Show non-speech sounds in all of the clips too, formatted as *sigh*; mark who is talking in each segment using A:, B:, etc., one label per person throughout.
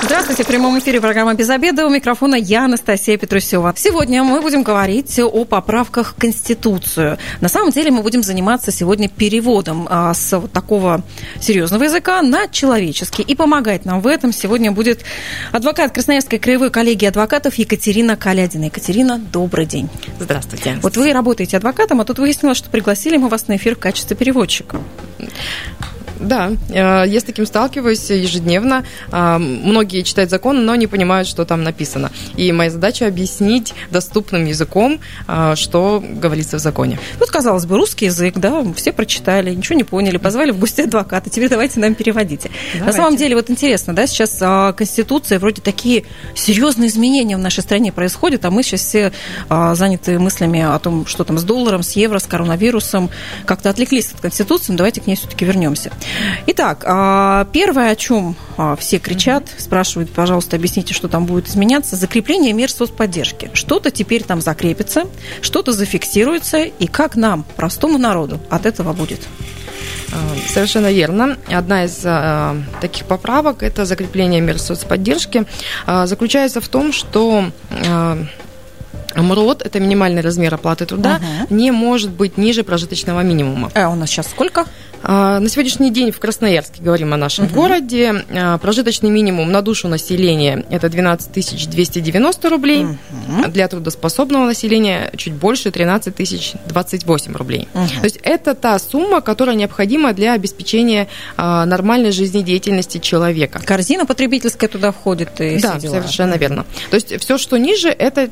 A: Здравствуйте, в прямом эфире программа «Без обеда». У микрофона я, Анастасия Петрусева. Сегодня мы будем говорить о поправках в Конституцию. На самом деле мы будем заниматься сегодня переводом а, с вот такого серьезного языка на человеческий. И помогать нам в этом сегодня будет адвокат Красноярской краевой коллегии адвокатов Екатерина Калядина. Екатерина, добрый день.
B: Здравствуйте.
A: Вот вы работаете адвокатом, а тут выяснилось, что пригласили мы вас на эфир в качестве переводчика.
B: Да, э, я с таким сталкиваюсь ежедневно. А, многие читают закон, но не понимают, что там написано. И моя задача объяснить доступным языком, а, что говорится в законе.
A: Вот, казалось бы, русский язык, да, все прочитали, ничего не поняли, позвали в гости адвоката, теперь давайте нам переводите. Давайте. На самом деле, вот интересно, да, сейчас а, Конституция, вроде такие серьезные изменения в нашей стране происходят, а мы сейчас все заняты мыслями о том, что там с долларом, с евро, с коронавирусом, как-то отвлеклись от Конституции, но давайте к ней все-таки вернемся. Итак, а, первое, о чем а, все кричат, спрашивают, пожалуйста, объясните, что там будет изменяться, закрепление мер соцподдержки. Что-то теперь там закрепится, что-то зафиксируется, и как нам, простому народу, от этого будет?
B: А, совершенно верно. Одна из э, таких поправок – это закрепление мер соцподдержки. Э, заключается в том, что э, МРОД, это минимальный размер оплаты труда, uh не может быть ниже прожиточного минимума.
A: А у нас сейчас сколько?
B: А, на сегодняшний день в Красноярске, говорим о нашем угу. городе, а, прожиточный минимум на душу населения – это 12 290 рублей, угу. для трудоспособного населения чуть больше – 13 028 рублей. Угу. То есть это та сумма, которая необходима для обеспечения нормальной жизнедеятельности человека.
A: Корзина потребительская туда входит и
B: Да, совершенно верно. То есть все, что ниже, это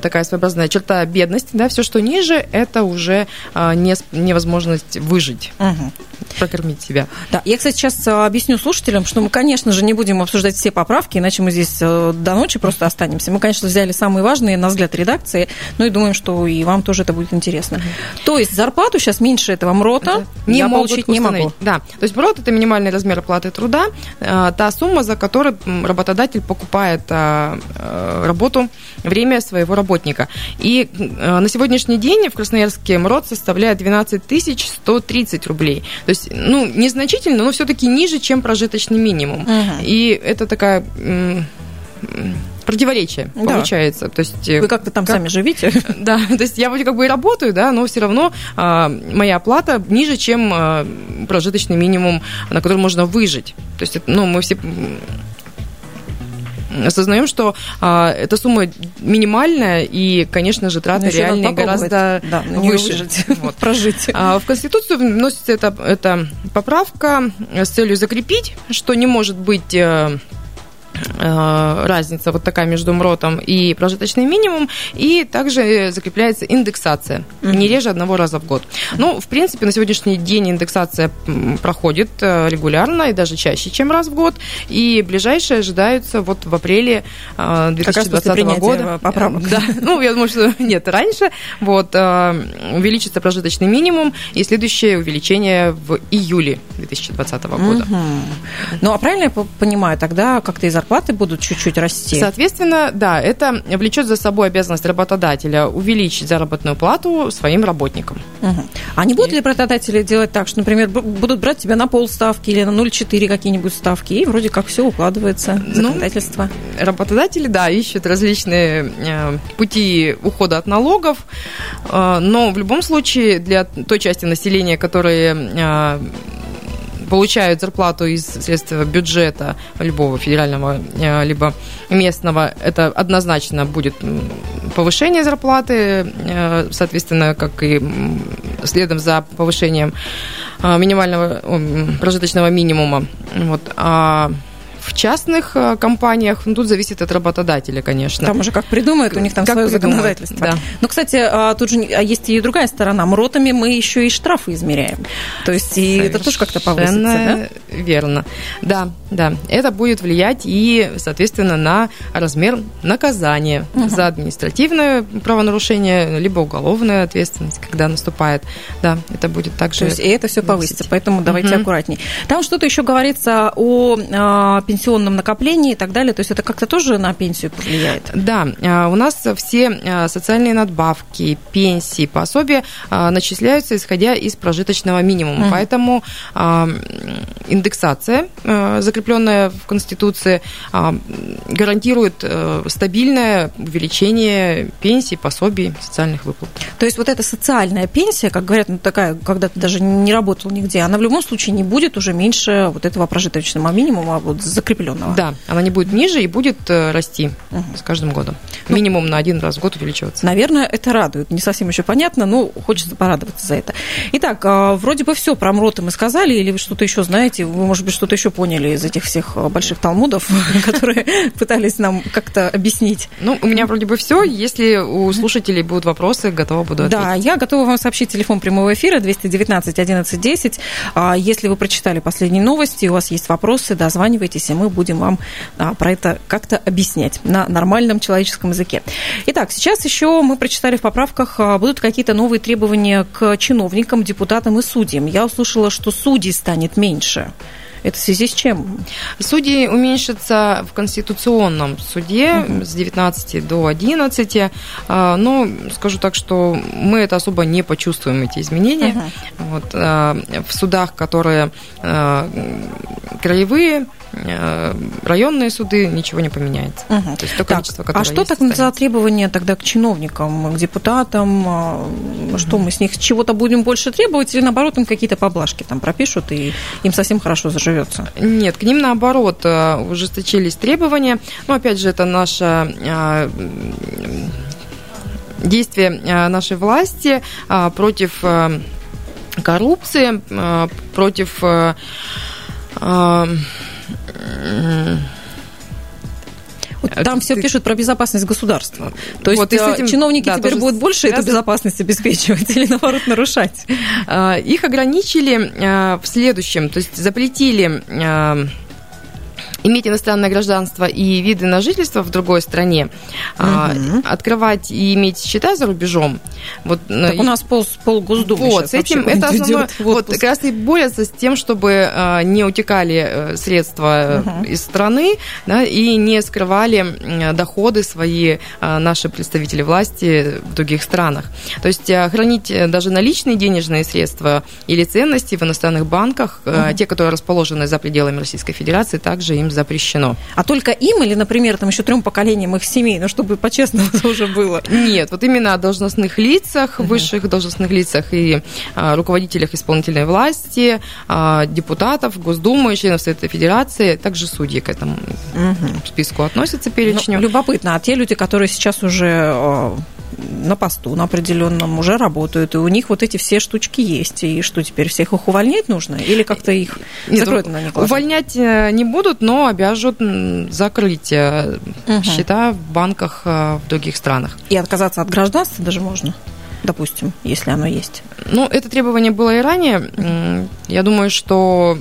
B: такая своеобразная черта бедности, да, все, что ниже, это уже невозможность выжить. Угу прокормить себя.
A: Да, я, кстати, сейчас э, объясню слушателям, что мы, конечно же, не будем обсуждать все поправки, иначе мы здесь э, до ночи просто останемся. Мы, конечно, взяли самые важные, на взгляд редакции, но и думаем, что и вам тоже это будет интересно. То есть зарплату сейчас меньше этого МРОТа
B: не я получить не могу. Да, то есть МРОТ – это минимальный размер оплаты труда, э, та сумма, за которую работодатель покупает работу, время своего работника. И на сегодняшний день в Красноярске МРОТ составляет 12 130 рублей. То есть, ну, незначительно, но все-таки ниже, чем прожиточный минимум. Угу. И это такая противоречие да. получается. То есть,
A: Вы как-то там как... сами живите. *laughs*
B: Да, то есть я вроде как бы и работаю, да, но все равно а, моя оплата ниже, чем а, прожиточный минимум, на который можно выжить. То есть, ну, мы все осознаем, что а, эта сумма минимальная, и, конечно же, траты реальные гораздо да, выше. Выжить, *laughs*
A: вот. прожить.
B: А, в Конституцию вносится эта, эта поправка с целью закрепить, что не может быть Э, разница вот такая между МРОТом и прожиточный минимум, и также закрепляется индексация, не реже одного раза в год. Ну, в принципе, на сегодняшний день индексация проходит э, регулярно и даже чаще, чем раз в год, и ближайшие ожидаются вот в апреле 2020 э, года.
A: Поправок.
B: Да, ну, я думаю, что *laughs* нет, раньше. Вот, увеличится прожиточный минимум, и следующее увеличение в июле 2020 года. Угу.
A: Ну, а правильно я понимаю, тогда как-то и зарплаты будут чуть-чуть расти.
B: Соответственно, да, это влечет за собой обязанность работодателя увеличить заработную плату своим работникам.
A: Угу. А не будут и... ли работодатели делать так, что, например, будут брать тебя на полставки или на 0,4 какие-нибудь ставки, и вроде как все укладывается в ну, законодательство?
B: Ну, работодатели, да, ищут различные э, пути ухода от налогов, э, но в любом случае для той части населения, которые э, получают зарплату из средств бюджета любого федерального э, либо местного, это однозначно будет повышение зарплаты, э, соответственно, как и следом за повышением э, минимального прожиточного минимума. Вот. А в частных э, компаниях, ну, тут зависит от работодателя, конечно.
A: Там уже как придумают, у них там как свое придумают, законодательство. Да. Но, кстати, а, тут же а есть и другая сторона. МРОТами мы еще и штрафы измеряем. То есть и это тоже как-то повысится, да?
B: верно. Да, да. Это будет влиять и, соответственно, на размер наказания угу. за административное правонарушение, либо уголовная ответственность, когда наступает. Да, это будет также... То
A: есть и это все повысится, поэтому давайте угу. аккуратней. Там что-то еще говорится о а, пенсионном накоплении и так далее. То есть это как-то тоже на пенсию повлияет?
B: Да, у нас все социальные надбавки, пенсии, пособия начисляются исходя из прожиточного минимума. Угу. Поэтому индексация, закрепленная в Конституции, гарантирует стабильное увеличение пенсий, пособий, социальных выплат.
A: То есть вот эта социальная пенсия, как говорят, ну, такая, когда ты даже не работал нигде, она в любом случае не будет уже меньше вот этого прожиточного минимума, вот закрепленного.
B: Да, она не будет ниже и будет э, расти угу. с каждым годом. Ну, Минимум на один раз в год увеличиваться.
A: Наверное, это радует. Не совсем еще понятно, но хочется порадоваться за это. Итак, а, вроде бы все про МРОТы мы сказали, или вы что-то еще знаете? Вы, может быть, что-то еще поняли из этих всех а, больших талмудов, *laughs* которые пытались нам как-то объяснить?
B: Ну, у меня вроде бы все. Если у слушателей будут вопросы, готова буду ответить.
A: Да, я готова вам сообщить телефон прямого эфира 219 11 10. Если вы прочитали последние новости, у вас есть вопросы, дозванивайтесь, и мы будем вам а, про это как-то объяснять на нормальном человеческом языке. Итак, сейчас еще мы прочитали в поправках, а, будут какие-то новые требования к чиновникам, депутатам и судьям. Я услышала, что судей станет меньше. Это в связи с чем?
B: Судьи уменьшатся в Конституционном суде угу. с 19 до 11. А, но скажу так, что мы это особо не почувствуем, эти изменения. Угу. Вот, а, в судах, которые краевые, районные суды ничего не поменяется.
A: Угу. То есть то количество, так, А что так за требования тогда к чиновникам, к депутатам? Угу. Что мы с них чего-то будем больше требовать или наоборот им какие-то поблажки там пропишут и им совсем хорошо заживется?
B: Нет, к ним наоборот э, ужесточились требования. Но опять же это наша э, действие нашей власти против коррупции, против
A: вот там все пишут про безопасность государства. То есть вот, э, этим, чиновники да, теперь будут больше связано. эту безопасность обеспечивать *laughs* или наоборот нарушать?
B: А, их ограничили а, в следующем, то есть запретили иметь иностранное гражданство и виды на жительство в другой стране, угу. открывать и иметь счета за рубежом.
A: Вот, так у нас пол, пол Госдумы
B: вот, с этим это основное, вот как раз и борются с тем, чтобы а, не утекали э, средства угу. из страны да, и не скрывали доходы свои а, наши представители власти в других странах. То есть хранить даже наличные денежные средства или ценности в иностранных банках, угу. те, которые расположены за пределами Российской Федерации, также им запрещено.
A: А только им или, например, там еще трем поколениям их семей, ну, чтобы по-честному *laughs* уже было?
B: Нет, вот именно о должностных лицах, высших должностных лицах и а, руководителях исполнительной власти, а, депутатов, Госдумы, членов Совета Федерации, также судьи к этому списку относятся перечню.
A: Ну, любопытно, а те люди, которые сейчас уже а, на посту на определенном уже работают, и у них вот эти все штучки есть. И что теперь, всех их увольнять нужно? Или как-то их Нет, закроют на них?
B: Увольнять э, не будут, но обяжут закрыть угу. счета в банках э, в других странах.
A: И отказаться от гражданства даже можно? допустим, если оно есть?
B: Ну, это требование было и ранее. Я думаю, что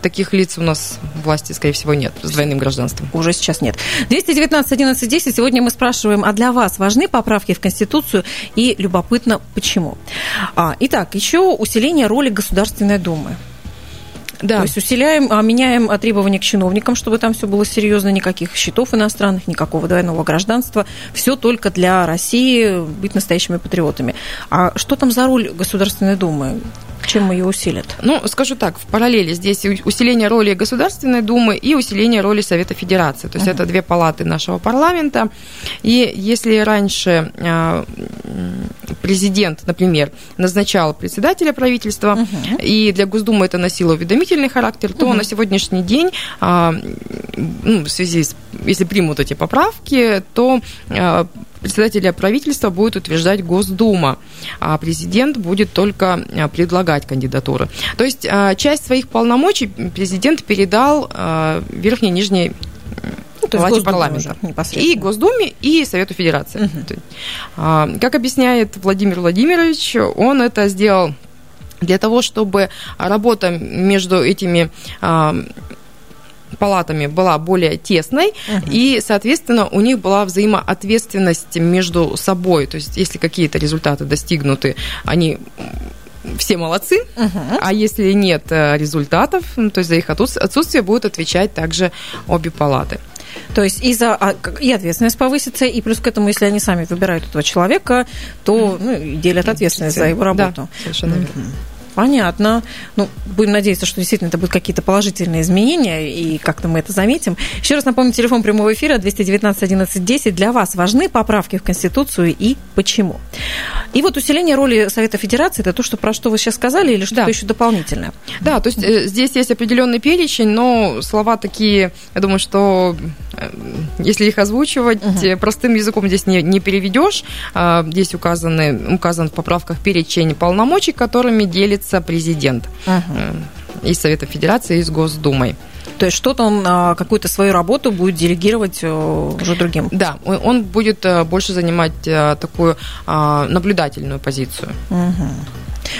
B: таких лиц у нас власти, скорее всего, нет с двойным гражданством.
A: Уже сейчас нет. 219 11 10. Сегодня мы спрашиваем, а для вас важны поправки в Конституцию и любопытно, почему? А, итак, еще усиление роли Государственной Думы. Да. То есть усиляем, а, меняем требования к чиновникам, чтобы там все было серьезно, никаких счетов иностранных, никакого двойного гражданства. Все только для России быть настоящими патриотами. А что там за роль Государственной Думы? Чем ее усилят?
B: Ну, скажу так, в параллели здесь усиление роли Государственной Думы и усиление роли Совета Федерации. То есть uh-huh. это две палаты нашего парламента. И если раньше а, президент, например, назначал председателя правительства, uh-huh. и для Госдумы это носило уведомительный характер, то uh-huh. на сегодняшний день, а, ну, в связи с, если примут эти поправки, то а, председателя правительства будет утверждать Госдума, а президент будет только а, предлагать кандидатуры. То есть а, часть своих полномочий президент передал а, верхней и нижней ну, палате парламента. И Госдуме, и Совету Федерации. Угу. Как объясняет Владимир Владимирович, он это сделал для того, чтобы работа между этими палатами была более тесной, угу. и, соответственно, у них была взаимоответственность между собой. То есть, если какие-то результаты достигнуты, они все молодцы, угу. а если нет э, результатов, то есть за их отсутствие будут отвечать также обе палаты.
A: То есть и, за, а, и ответственность повысится, и плюс к этому, если они сами выбирают этого человека, то ну, делят ответственность за его работу. Да,
B: совершенно верно.
A: Понятно. Ну, будем надеяться, что действительно это будут какие-то положительные изменения, и как-то мы это заметим. Еще раз напомню, телефон прямого эфира 219 11 10. Для вас важны поправки в Конституцию и почему? И вот усиление роли Совета Федерации, это то, что, про что вы сейчас сказали, или что-то да. еще дополнительное?
B: Да, то есть э, здесь есть определенный перечень, но слова такие, я думаю, что э, если их озвучивать, угу. простым языком здесь не, не переведешь. А, здесь указаны, указан в поправках перечень полномочий, которыми делится президент угу. из Совета Федерации, и с Госдумой.
A: То есть что-то он а, какую-то свою работу будет делегировать уже другим.
B: Да, он будет больше занимать такую наблюдательную позицию.
A: Угу.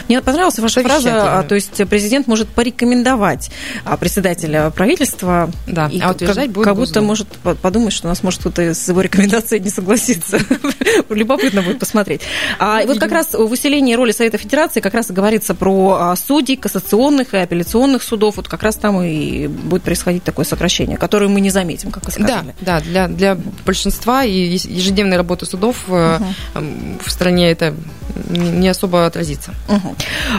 A: Мне понравилась ваша фраза, то есть президент может порекомендовать а, председателя правительства.
B: Да,
A: и а утверждать как, будет Как будто может подумать, что у нас может кто-то с его рекомендацией не согласиться. *laughs* Любопытно будет посмотреть. А вот как раз в усилении роли Совета Федерации как раз и говорится про а, судей кассационных и апелляционных судов. Вот как раз там и будет происходить такое сокращение, которое мы не заметим, как вы сказали.
B: Да, да для, для большинства и ежедневной работы судов угу. в стране это не особо отразится.
A: Угу.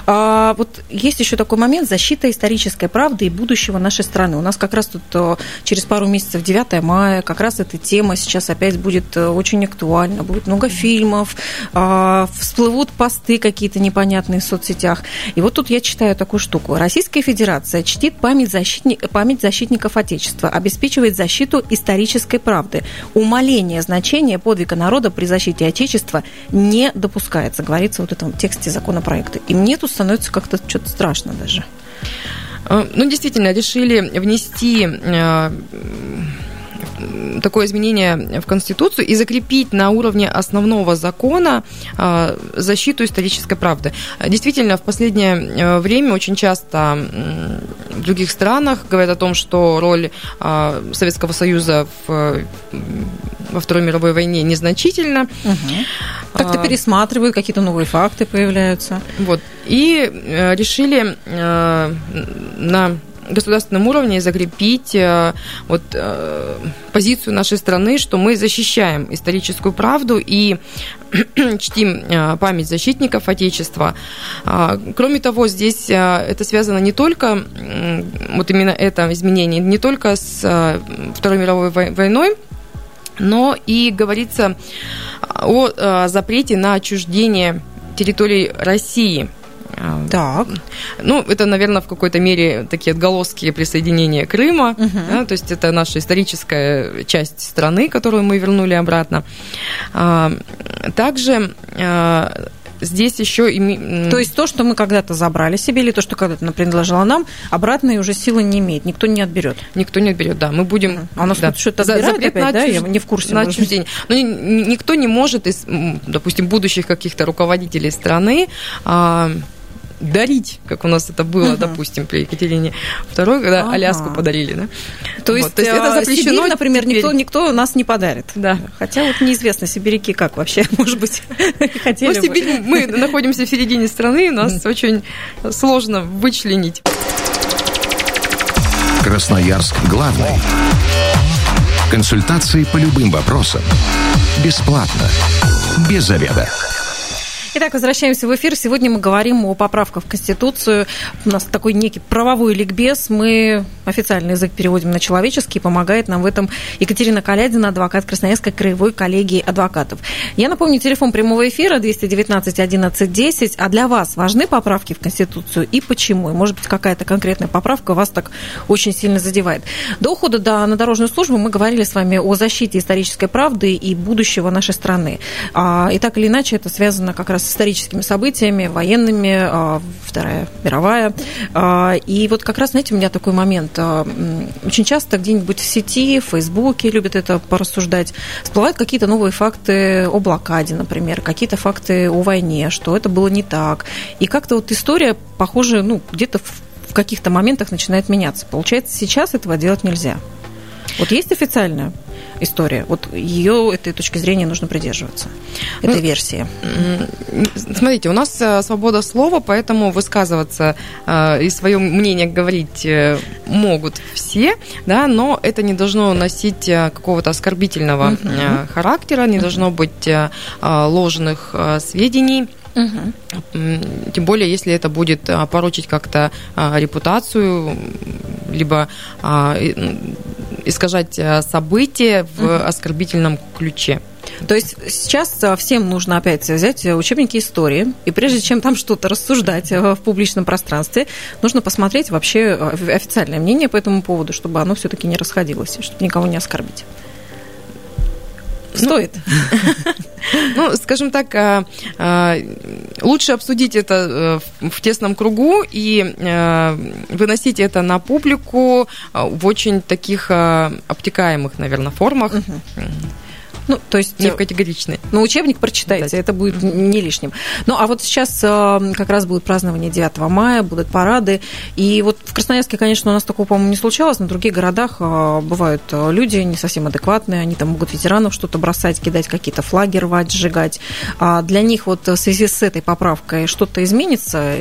A: А, вот есть еще такой момент защита исторической правды и будущего нашей страны. У нас как раз тут э, через пару месяцев 9 мая как раз эта тема сейчас опять будет э, очень актуальна. Будет много фильмов, а, всплывут посты какие-то непонятные в соцсетях. И вот тут я читаю такую штуку. Российская Федерация чтит память, защитни... память защитников Отечества, обеспечивает защиту исторической правды. Умаление значения подвига народа при защите Отечества не допускается, говорится вот в этом тексте законопроекта. И мне тут становится как-то что-то страшно даже.
B: Э, ну, действительно, решили внести э, такое изменение в Конституцию и закрепить на уровне основного закона э, защиту исторической правды. Действительно, в последнее время очень часто в других странах говорят о том, что роль Советского Союза в во Второй мировой войне незначительно.
A: Угу. Как-то а, пересматривают, какие-то новые факты появляются.
B: Вот. И э, решили э, на государственном уровне закрепить э, вот, позицию нашей страны, что мы защищаем историческую правду и *clears throat* чтим память защитников Отечества. А, кроме того, здесь это связано не только, вот именно это изменение, не только с Второй мировой войной, но и говорится о э, запрете на отчуждение территории России.
A: Так.
B: Ну, это, наверное, в какой-то мере такие отголоски присоединения Крыма. Угу. Да, то есть это наша историческая часть страны, которую мы вернули обратно. А, также а, здесь еще...
A: И... То есть то, что мы когда-то забрали себе, или то, что когда-то принадлежало нам, обратной уже силы не имеет, никто не отберет.
B: Никто не отберет, да. Мы будем...
A: А у нас да. что-то отбирают Запрет опять, на да? Я не в курсе.
B: На отчуждение. Но никто не может из, допустим, будущих каких-то руководителей страны а, дарить, как у нас это было, uh-huh. допустим, при Екатерине II, когда uh-huh. Аляску подарили, да?
A: То есть, вот, то есть это а, запрещено, Сибирь, например, никто, никто нас не подарит.
B: Да.
A: Хотя вот неизвестно, сибиряки как вообще, *laughs* может быть, *laughs* хотели
B: ну, Сибирь, мы находимся в середине страны, нас очень сложно вычленить.
C: Красноярск главный. Консультации по любым вопросам. Бесплатно. Без заведа.
A: Итак, возвращаемся в эфир. Сегодня мы говорим о поправках в Конституцию. У нас такой некий правовой ликбез. Мы официальный язык переводим на человеческий. Помогает нам в этом Екатерина Калядина, адвокат Красноярской краевой коллегии адвокатов. Я напомню, телефон прямого эфира 219 11 10. А для вас важны поправки в Конституцию и почему? И, может быть, какая-то конкретная поправка вас так очень сильно задевает. До ухода до, на дорожную службу мы говорили с вами о защите исторической правды и будущего нашей страны. А, и так или иначе это связано как раз с историческими событиями, военными, а, Вторая мировая. А, и вот как раз, знаете, у меня такой момент. А, очень часто где-нибудь в сети, в Фейсбуке любят это порассуждать, всплывают какие-то новые факты о блокаде, например, какие-то факты о войне, что это было не так. И как-то вот история, похоже, ну, где-то в каких-то моментах начинает меняться. Получается, сейчас этого делать нельзя. Вот есть официальная история. Вот ее этой точки зрения нужно придерживаться, этой ну, версии.
B: Смотрите, у нас э, свобода слова, поэтому высказываться э, и свое мнение говорить э, могут все, да, но это не должно носить какого-то оскорбительного uh-huh. характера, не uh-huh. должно быть ложных сведений. Угу. Тем более, если это будет порочить как-то репутацию, либо искажать э, события в угу. оскорбительном ключе.
A: То есть сейчас всем нужно опять взять учебники истории, и прежде чем там что-то рассуждать в публичном пространстве, нужно посмотреть вообще официальное мнение по этому поводу, чтобы оно все-таки не расходилось, чтобы никого не оскорбить. Стоит. *laughs*
B: Ну, скажем так, а, а, лучше обсудить это э, в тесном кругу и э, выносить это на публику а, в очень таких обтекаемых, наверное, формах.
A: Ну, то есть...
B: Не в категоричный.
A: Ну, учебник прочитайте, да. это будет не лишним. Ну, а вот сейчас э, как раз будет празднование 9 мая, будут парады. И вот в Красноярске, конечно, у нас такого, по-моему, не случалось. На других городах э, бывают э, люди не совсем адекватные. Они там могут ветеранов что-то бросать, кидать, какие-то флаги рвать, сжигать. А для них вот в связи с этой поправкой что-то изменится?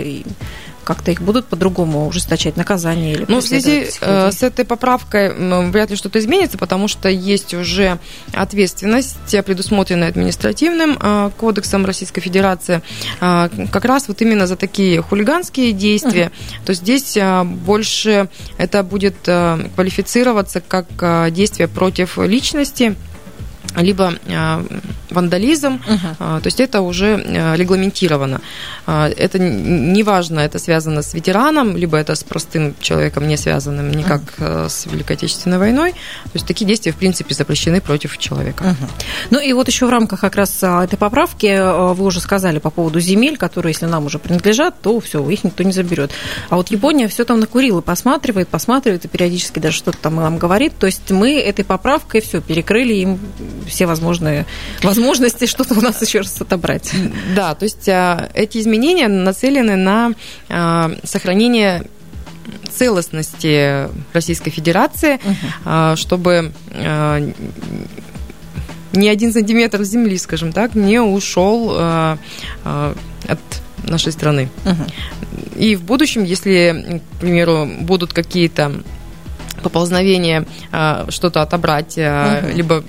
A: Как-то их будут по-другому ужесточать наказание или
B: Ну, в связи э, с этой поправкой вряд ли что-то изменится, потому что есть уже ответственность, предусмотренная административным э, кодексом Российской Федерации, э, как раз вот именно за такие хулиганские действия. Uh-huh. То здесь больше это будет квалифицироваться как действие против личности, либо э, вандализм, uh-huh. то есть это уже э, регламентировано. Это неважно, это связано с ветераном, либо это с простым человеком, не связанным никак uh-huh. с Великой Отечественной войной. То есть такие действия, в принципе, запрещены против человека.
A: Uh-huh. Ну и вот еще в рамках как раз этой поправки вы уже сказали по поводу земель, которые, если нам уже принадлежат, то все, их никто не заберет. А вот Япония все там накурила, посматривает, посматривает и периодически даже что-то там нам говорит. То есть мы этой поправкой все перекрыли им все возможные возможности что-то у нас еще раз отобрать.
B: Да, то есть а, эти изменения нацелены на а, сохранение целостности Российской Федерации, угу. чтобы ни один сантиметр земли, скажем так, не ушел от нашей страны. Угу. И в будущем, если, к примеру, будут какие-то поползновение а, что-то отобрать, угу. либо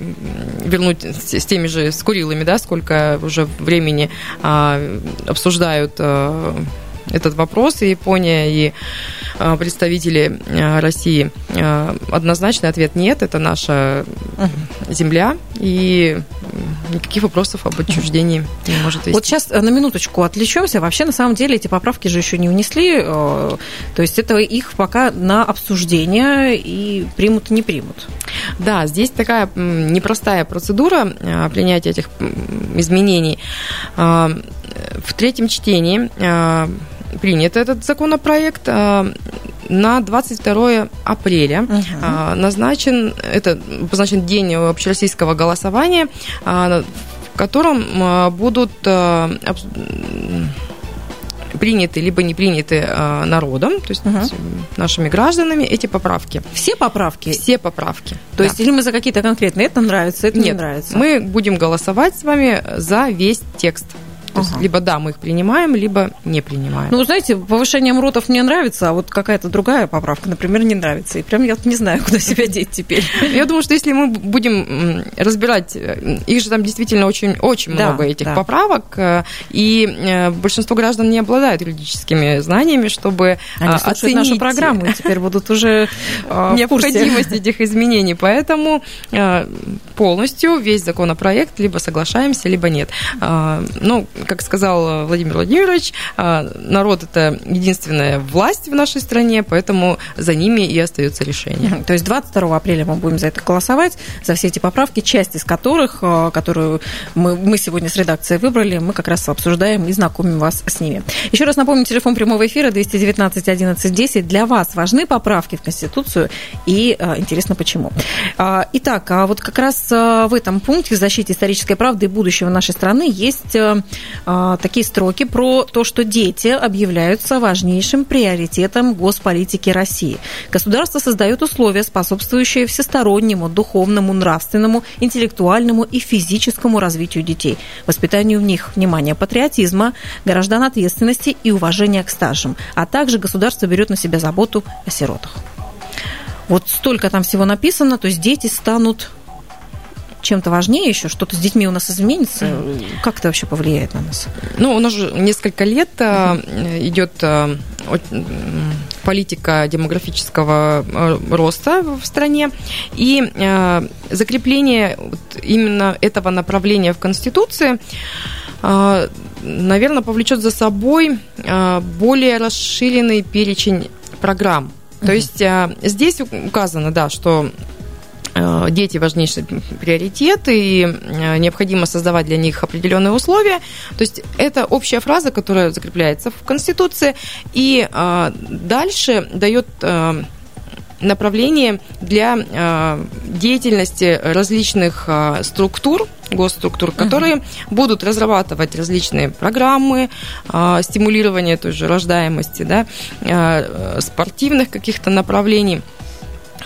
B: вернуть с, теми же с Курилами, да, сколько уже времени а, обсуждают этот вопрос, и Япония, и представители России. Однозначный ответ нет, это наша земля, и никаких вопросов об отчуждении не может вести.
A: Вот сейчас на минуточку отвлечемся. Вообще, на самом деле, эти поправки же еще не унесли, то есть это их пока на обсуждение и примут, не примут.
B: Да, здесь такая непростая процедура а, принятия этих изменений. А, в третьем чтении а, принят этот законопроект на 22 апреля угу. назначен это назначен день общероссийского голосования, в котором будут приняты либо не приняты народом, то есть угу. нашими гражданами, эти поправки.
A: Все поправки?
B: Все поправки.
A: То да. есть или мы за какие-то конкретные, это нравится, это Нет, не нравится?
B: мы будем голосовать с вами за весь текст. То ага. есть, либо да, мы их принимаем, либо не принимаем.
A: Ну, знаете, повышение МРОТов мне нравится, а вот какая-то другая поправка, например, не нравится. И прям я не знаю, *laughs* куда себя деть теперь. *laughs*
B: Я думаю, что если мы будем разбирать, э, их же там действительно очень, очень да, много этих да. поправок, э, и э, большинство граждан не обладают юридическими знаниями, чтобы
A: Они оценить нашу программу и теперь будут уже
B: необходимость этих изменений. Поэтому полностью весь законопроект либо соглашаемся, либо нет. Ну, как сказал Владимир Владимирович, а, народ это единственная власть в нашей стране, поэтому за ними и остается решение.
A: То есть 22 апреля мы будем за это голосовать, за все эти поправки, часть из которых, а, которую мы, мы сегодня с редакцией выбрали, мы как раз обсуждаем и знакомим вас с ними. Еще раз напомню, телефон прямого эфира 219 11 10. Для вас важны поправки в Конституцию и а, интересно почему. Итак, вот как раз в этом пункте в защите исторической правды и будущего нашей страны есть а, такие строки про то, что дети объявляются важнейшим приоритетом госполитики России. Государство создает условия, способствующие всестороннему, духовному, нравственному, интеллектуальному и физическому развитию детей, воспитанию в них внимания патриотизма, граждан ответственности и уважения к старшим, а также государство берет на себя заботу о сиротах. Вот столько там всего написано, то есть дети станут чем-то важнее еще, что-то с детьми у нас изменится, как это вообще повлияет на нас?
B: Ну, у нас же несколько лет mm идет э, политика демографического э, роста в стране, и закрепление именно этого направления в Конституции наверное, повлечет за собой более расширенный перечень программ. То есть здесь указано, да, что Э, дети важнейший приоритет, и э, необходимо создавать для них определенные условия. То есть это общая фраза, которая закрепляется в Конституции, и э, дальше дает направление для деятельности различных структур, госструктур, которые uh будут разрабатывать различные программы стимулирования той же рождаемости, да, спортивных каких-то направлений.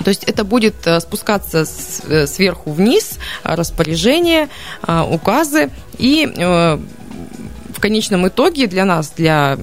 B: То есть это будет э, спускаться э, сверху вниз, э, распоряжения, указы, и в конечном итоге для нас, для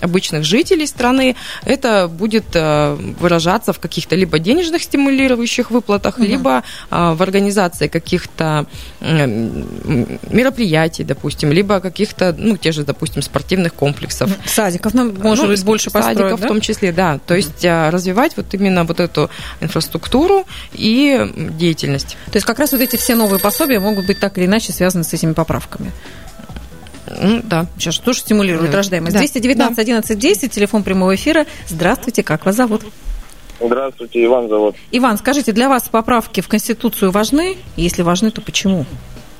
B: обычных жителей страны, это будет э, выражаться в каких-то либо денежных стимулирующих выплатах, угу. либо э, в организации каких-то мероприятий, допустим, либо каких-то, ну, те же, допустим, спортивных комплексов.
A: Садиков, ну, может ну, быть, больше построить, Садиков
B: да? в том числе, да. То есть угу. развивать вот именно вот эту инфраструктуру и деятельность.
A: То есть как раз вот эти все новые пособия могут быть так или иначе связаны с этими поправками. Ну, да. Сейчас тоже стимулирует да. рождаемость. Да. 219 да. 11 10, телефон прямого эфира. Здравствуйте, как вас зовут?
D: Здравствуйте, Иван зовут.
A: Иван, скажите, для вас поправки в Конституцию важны? Если важны, то почему?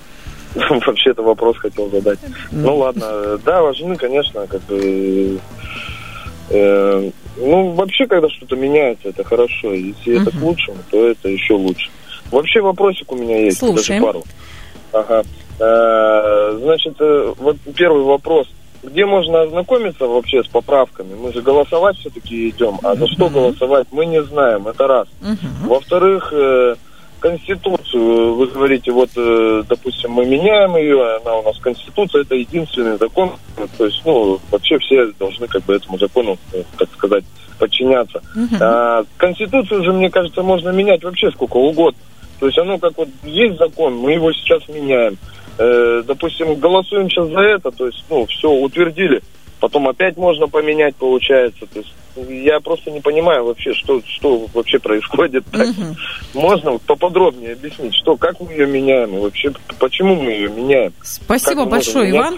A: *laughs*
D: Вообще-то вопрос хотел задать. Ну ладно, да, важны, конечно, как бы... Э, ну, вообще, когда что-то меняется, это хорошо. Если это к лучшему, то это еще лучше. Вообще вопросик у меня есть.
A: Слушаем. Даже пару.
D: Ага. Э, значит, э, вот первый вопрос. Где можно ознакомиться вообще с поправками? Мы же голосовать все-таки идем, а за что голосовать мы не знаем, это раз. Во-вторых, э, Конституцию, вы говорите, вот, допустим, мы меняем ее, она у нас Конституция, это единственный закон, то есть, ну, вообще все должны как бы этому закону, так сказать, подчиняться. А, Конституцию же, мне кажется, можно менять вообще сколько угодно. То есть оно как вот есть закон, мы его сейчас меняем э, допустим, голосуем сейчас за это, то есть, ну, все утвердили, потом опять можно поменять, получается. То есть я просто не понимаю вообще, что, что вообще происходит. Так. Угу. Можно поподробнее объяснить, что, как мы ее меняем и вообще почему мы ее меняем?
A: Спасибо большое, Иван.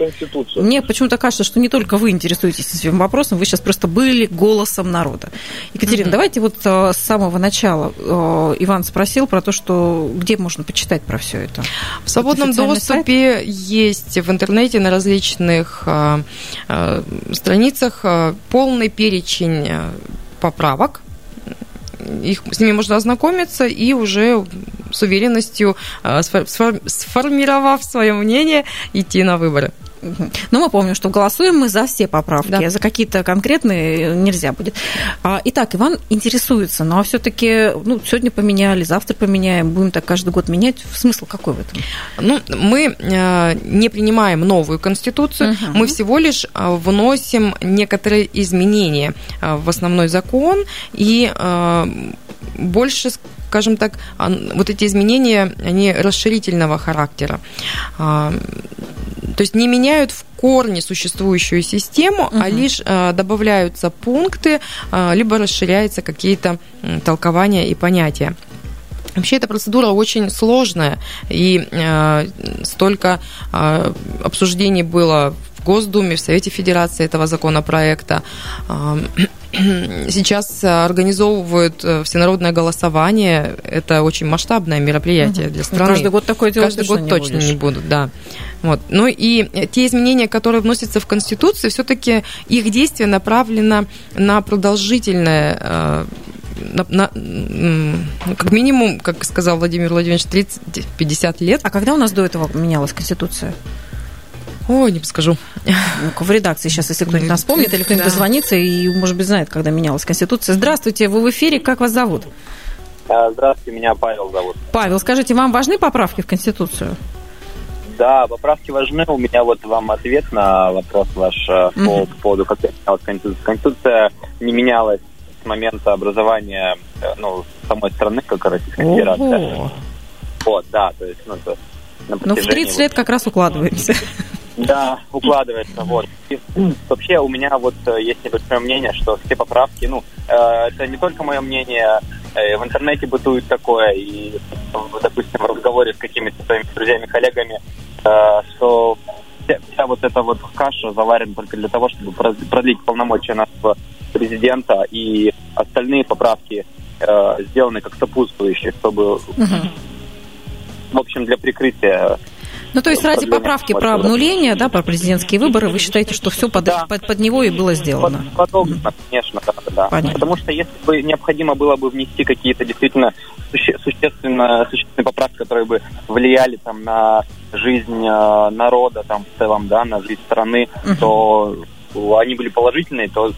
A: Мне почему-то кажется, что не только вы интересуетесь этим вопросом, вы сейчас просто были голосом народа. Екатерина, угу. давайте вот э, с самого начала э, Иван спросил про то, что где можно почитать про все это.
B: В свободном доступе сайт? есть в интернете на различных э, страницах полный перечень поправок. Их, с ними можно ознакомиться и уже с уверенностью, э, сформировав свое мнение, идти на выборы.
A: Но мы помним, что голосуем мы за все поправки, да. за какие-то конкретные нельзя будет. А, итак, Иван интересуется, но все-таки ну, сегодня поменяли, завтра поменяем, будем так каждый год менять. Смысл какой в этом?
B: Ну, мы э, не принимаем новую конституцию, угу. мы всего лишь э, вносим некоторые изменения э, в основной закон и больше скажем так, вот эти изменения, они расширительного характера. То есть не меняют в корне существующую систему, угу. а лишь э, добавляются пункты, э, либо расширяются какие-то э, толкования и понятия. Вообще эта процедура очень сложная, и э, столько э, обсуждений было в Госдуме, в Совете Федерации этого законопроекта. *clears throat* Сейчас организовывают э, всенародное голосование. Это очень масштабное мероприятие угу. для страны.
A: Каждый год такое делать
B: Каждый год точно не будут, да. Вот. Ну и те изменения, которые вносятся в Конституцию, все-таки их действие направлено на продолжительное э, на, на, как минимум, как сказал Владимир Владимирович, 30-50 лет.
A: А когда у нас до этого менялась Конституция?
B: Ой, не подскажу.
A: Ну, в редакции сейчас, если кто-нибудь нас помнит, или кто-нибудь да. дозвонится и, может быть, знает, когда менялась Конституция. Здравствуйте, вы в эфире, как вас зовут?
E: А, здравствуйте, меня Павел зовут.
A: Павел, скажите, вам важны поправки в Конституцию?
E: Да, поправки важны. У меня вот вам ответ на вопрос ваш mm-hmm. по поводу, как менялась Конституция. Конституция не менялась с момента образования э, ну, самой страны, как Российская Федерация. Вот, да, то есть, ну, то,
A: на Ну, в 30 лет как раз укладываемся.
E: Да, укладывается, вот. И, вообще у меня вот э, есть небольшое мнение, что все поправки, ну, э, это не только мое мнение, э, в интернете бытует такое, и, допустим, в разговоре с какими-то своими друзьями, коллегами, э, что вся, вся вот эта вот каша заварена только для того, чтобы продлить полномочия нашего президента, и остальные поправки э, сделаны как сопутствующие, чтобы, угу. в общем, для прикрытия
A: ну, то есть ради поправки про обнуление, да, про президентские выборы, вы считаете, что все под, да. под, под него и было сделано?
E: Подобно, конечно, да, да. Понятно. Потому что если бы необходимо было бы внести какие-то действительно суще, существенно, существенные поправки, которые бы влияли там на жизнь э, народа там в целом, да, на жизнь страны, угу. то они были положительные, то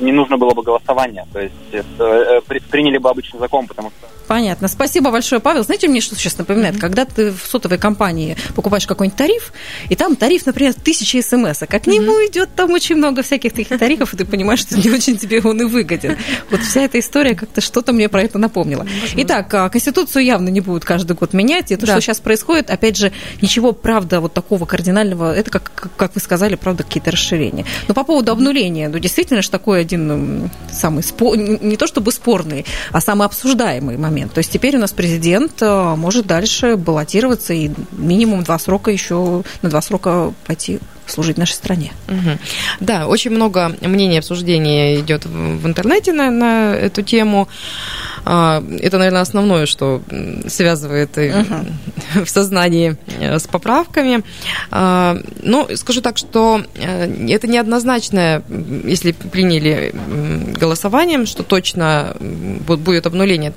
E: не нужно было бы голосования. То есть э, приняли бы обычный закон, потому что
A: Понятно. Спасибо большое, Павел. Знаете, мне что сейчас напоминает? Mm-hmm. Когда ты в сотовой компании покупаешь какой-нибудь тариф, и там тариф, например, тысяча смс, а к нему mm-hmm. идет там очень много всяких таких тарифов, и ты понимаешь, что не очень тебе он и выгоден. Вот вся эта история как-то что-то мне про это напомнила. Итак, а, Конституцию явно не будут каждый год менять, и то, да. что сейчас происходит, опять же, ничего, правда, вот такого кардинального, это, как, как вы сказали, правда, какие-то расширения. Но по поводу обнуления, ну, действительно же такой один самый, спор, не то чтобы спорный, а самый обсуждаемый момент. То есть теперь у нас президент э, может дальше баллотироваться и минимум два срока еще на два срока пойти служить нашей стране.
B: Угу. Да, очень много мнений обсуждений идет в интернете на, на эту тему. А, это, наверное, основное, что связывает угу. *laughs* в сознании э, с поправками. А, ну, скажу так, что э, это неоднозначное, если приняли голосованием, что точно будет обнуление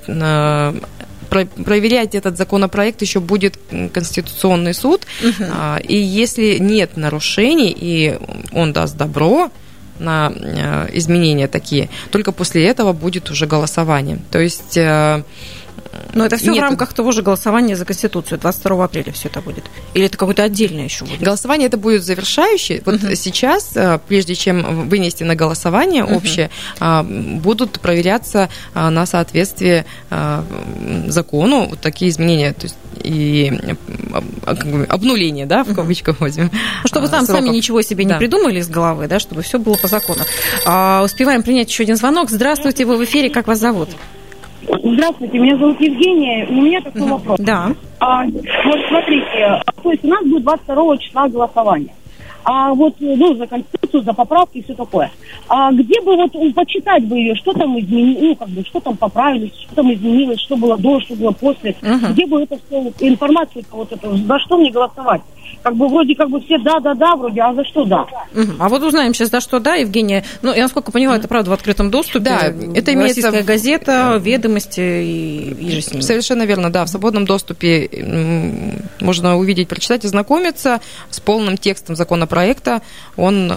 B: проверять этот законопроект еще будет Конституционный суд. Угу. И если нет нарушений, и он даст добро, на э, изменения такие, только после этого будет уже голосование. То есть э,
A: но это все Нет. в рамках того же голосования за Конституцию. 22 апреля все это будет. Или это какое-то отдельное еще будет?
B: Голосование это будет завершающее. Вот угу. сейчас, э, прежде чем вынести на голосование общее, а, будут проверяться а, на соответствие а, закону вот такие изменения. То есть и обнуление, да, в кавычках возьмем.
A: Ну, чтобы там сами ничего себе не да. придумали из головы, да, чтобы все было по закону. А, успеваем принять еще один звонок. Здравствуйте, вы в эфире, как вас зовут?
F: Здравствуйте, меня зовут Евгения. У меня такой вопрос.
A: Да.
F: А, вот смотрите, то есть у нас будет 22 числа голосование. А вот, ну, за Конституцию, за поправки и все такое. А где бы вот почитать бы ее, что там изменилось, ну, как бы, что там поправились, что там изменилось, что было до, что было после. Uh-huh. Где бы это все, информацию вот эту, за что мне голосовать? Как бы вроде как бы все да-да-да, вроде, а за что да?
A: А вот узнаем сейчас, за что да, Евгения. Ну, я насколько понимаю, это правда в открытом доступе.
B: Да, это имеется...
A: Российская газета, ведомости и, и же с ними.
B: Совершенно верно, да. В свободном доступе можно увидеть, прочитать, ознакомиться с полным текстом законопроекта. Он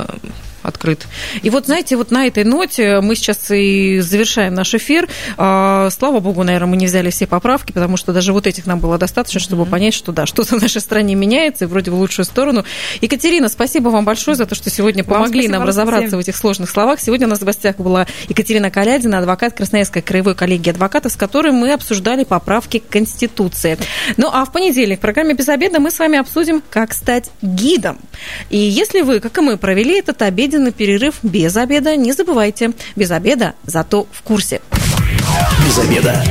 B: открыт.
A: И вот, знаете, вот на этой ноте мы сейчас и завершаем наш эфир. А, слава богу, наверное, мы не взяли все поправки, потому что даже вот этих нам было достаточно, чтобы mm-hmm. понять, что да, что-то в нашей стране меняется, и вроде в лучшую сторону. Екатерина, спасибо вам большое за то, что сегодня помогли нам разобраться всем. в этих сложных словах. Сегодня у нас в гостях была Екатерина Калядина, адвокат Красноярской краевой коллегии адвокатов, с которой мы обсуждали поправки к Конституции. Ну, а в понедельник в программе «Без обеда» мы с вами обсудим, как стать гидом. И если вы, как и мы, провели этот обед обеденный перерыв без обеда. Не забывайте, без обеда, зато в курсе.
C: Без обеда.